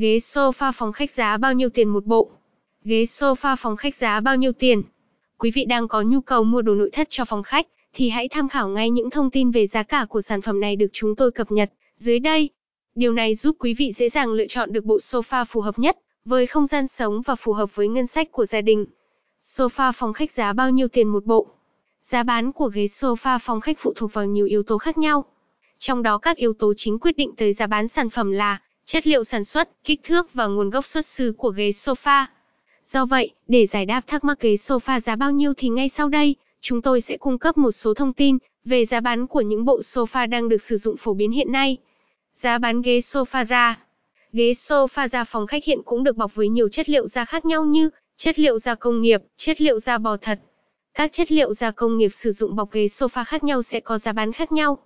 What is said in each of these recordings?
Ghế sofa phòng khách giá bao nhiêu tiền một bộ? Ghế sofa phòng khách giá bao nhiêu tiền? Quý vị đang có nhu cầu mua đồ nội thất cho phòng khách, thì hãy tham khảo ngay những thông tin về giá cả của sản phẩm này được chúng tôi cập nhật dưới đây. Điều này giúp quý vị dễ dàng lựa chọn được bộ sofa phù hợp nhất với không gian sống và phù hợp với ngân sách của gia đình. Sofa phòng khách giá bao nhiêu tiền một bộ? Giá bán của ghế sofa phòng khách phụ thuộc vào nhiều yếu tố khác nhau. Trong đó các yếu tố chính quyết định tới giá bán sản phẩm là chất liệu sản xuất, kích thước và nguồn gốc xuất xứ của ghế sofa. Do vậy, để giải đáp thắc mắc ghế sofa giá bao nhiêu thì ngay sau đây, chúng tôi sẽ cung cấp một số thông tin về giá bán của những bộ sofa đang được sử dụng phổ biến hiện nay. Giá bán ghế sofa da Ghế sofa da phòng khách hiện cũng được bọc với nhiều chất liệu da khác nhau như chất liệu da công nghiệp, chất liệu da bò thật. Các chất liệu da công nghiệp sử dụng bọc ghế sofa khác nhau sẽ có giá bán khác nhau.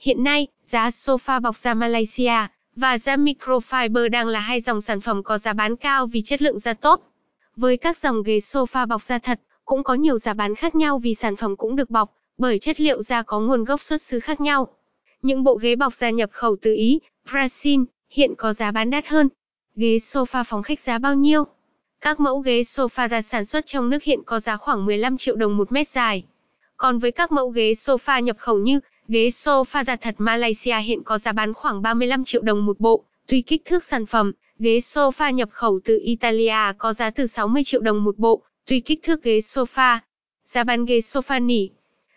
Hiện nay, giá sofa bọc da Malaysia và da microfiber đang là hai dòng sản phẩm có giá bán cao vì chất lượng da tốt. Với các dòng ghế sofa bọc da thật, cũng có nhiều giá bán khác nhau vì sản phẩm cũng được bọc bởi chất liệu da có nguồn gốc xuất xứ khác nhau. Những bộ ghế bọc da nhập khẩu từ Ý, Brazil hiện có giá bán đắt hơn. Ghế sofa phòng khách giá bao nhiêu? Các mẫu ghế sofa da sản xuất trong nước hiện có giá khoảng 15 triệu đồng một mét dài. Còn với các mẫu ghế sofa nhập khẩu như ghế sofa da thật Malaysia hiện có giá bán khoảng 35 triệu đồng một bộ, tùy kích thước sản phẩm. Ghế sofa nhập khẩu từ Italia có giá từ 60 triệu đồng một bộ, tùy kích thước ghế sofa. Giá bán ghế sofa nỉ.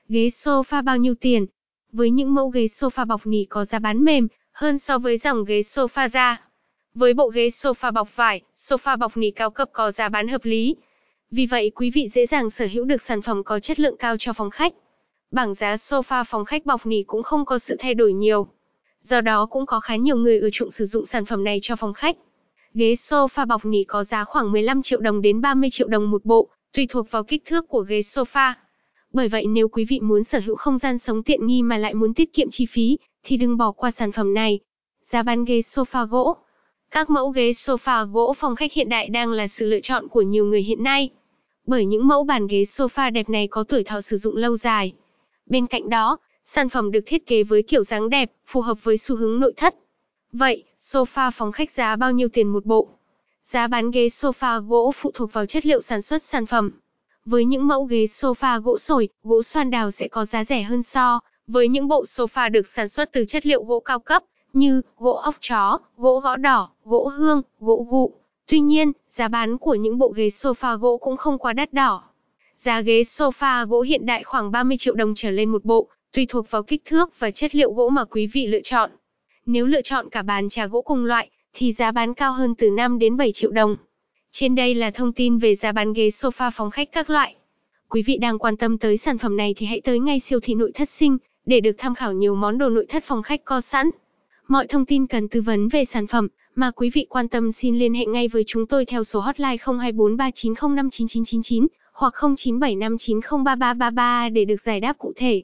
Ghế sofa bao nhiêu tiền? Với những mẫu ghế sofa bọc nỉ có giá bán mềm hơn so với dòng ghế sofa da. Với bộ ghế sofa bọc vải, sofa bọc nỉ cao cấp có giá bán hợp lý. Vì vậy quý vị dễ dàng sở hữu được sản phẩm có chất lượng cao cho phòng khách. Bảng giá sofa phòng khách bọc nỉ cũng không có sự thay đổi nhiều. Do đó cũng có khá nhiều người ưa chuộng sử dụng sản phẩm này cho phòng khách. Ghế sofa bọc nỉ có giá khoảng 15 triệu đồng đến 30 triệu đồng một bộ, tùy thuộc vào kích thước của ghế sofa. Bởi vậy nếu quý vị muốn sở hữu không gian sống tiện nghi mà lại muốn tiết kiệm chi phí, thì đừng bỏ qua sản phẩm này. Giá bán ghế sofa gỗ Các mẫu ghế sofa gỗ phòng khách hiện đại đang là sự lựa chọn của nhiều người hiện nay. Bởi những mẫu bàn ghế sofa đẹp này có tuổi thọ sử dụng lâu dài. Bên cạnh đó, sản phẩm được thiết kế với kiểu dáng đẹp, phù hợp với xu hướng nội thất. Vậy, sofa phòng khách giá bao nhiêu tiền một bộ? Giá bán ghế sofa gỗ phụ thuộc vào chất liệu sản xuất sản phẩm. Với những mẫu ghế sofa gỗ sồi, gỗ xoan đào sẽ có giá rẻ hơn so với những bộ sofa được sản xuất từ chất liệu gỗ cao cấp như gỗ ốc chó, gỗ gõ đỏ, gỗ hương, gỗ gụ. Tuy nhiên, giá bán của những bộ ghế sofa gỗ cũng không quá đắt đỏ. Giá ghế sofa gỗ hiện đại khoảng 30 triệu đồng trở lên một bộ, tùy thuộc vào kích thước và chất liệu gỗ mà quý vị lựa chọn. Nếu lựa chọn cả bàn trà gỗ cùng loại, thì giá bán cao hơn từ 5 đến 7 triệu đồng. Trên đây là thông tin về giá bán ghế sofa phòng khách các loại. Quý vị đang quan tâm tới sản phẩm này thì hãy tới ngay siêu thị nội thất sinh, để được tham khảo nhiều món đồ nội thất phòng khách có sẵn. Mọi thông tin cần tư vấn về sản phẩm mà quý vị quan tâm xin liên hệ ngay với chúng tôi theo số hotline 02439059999 hoặc 0975903333 để được giải đáp cụ thể.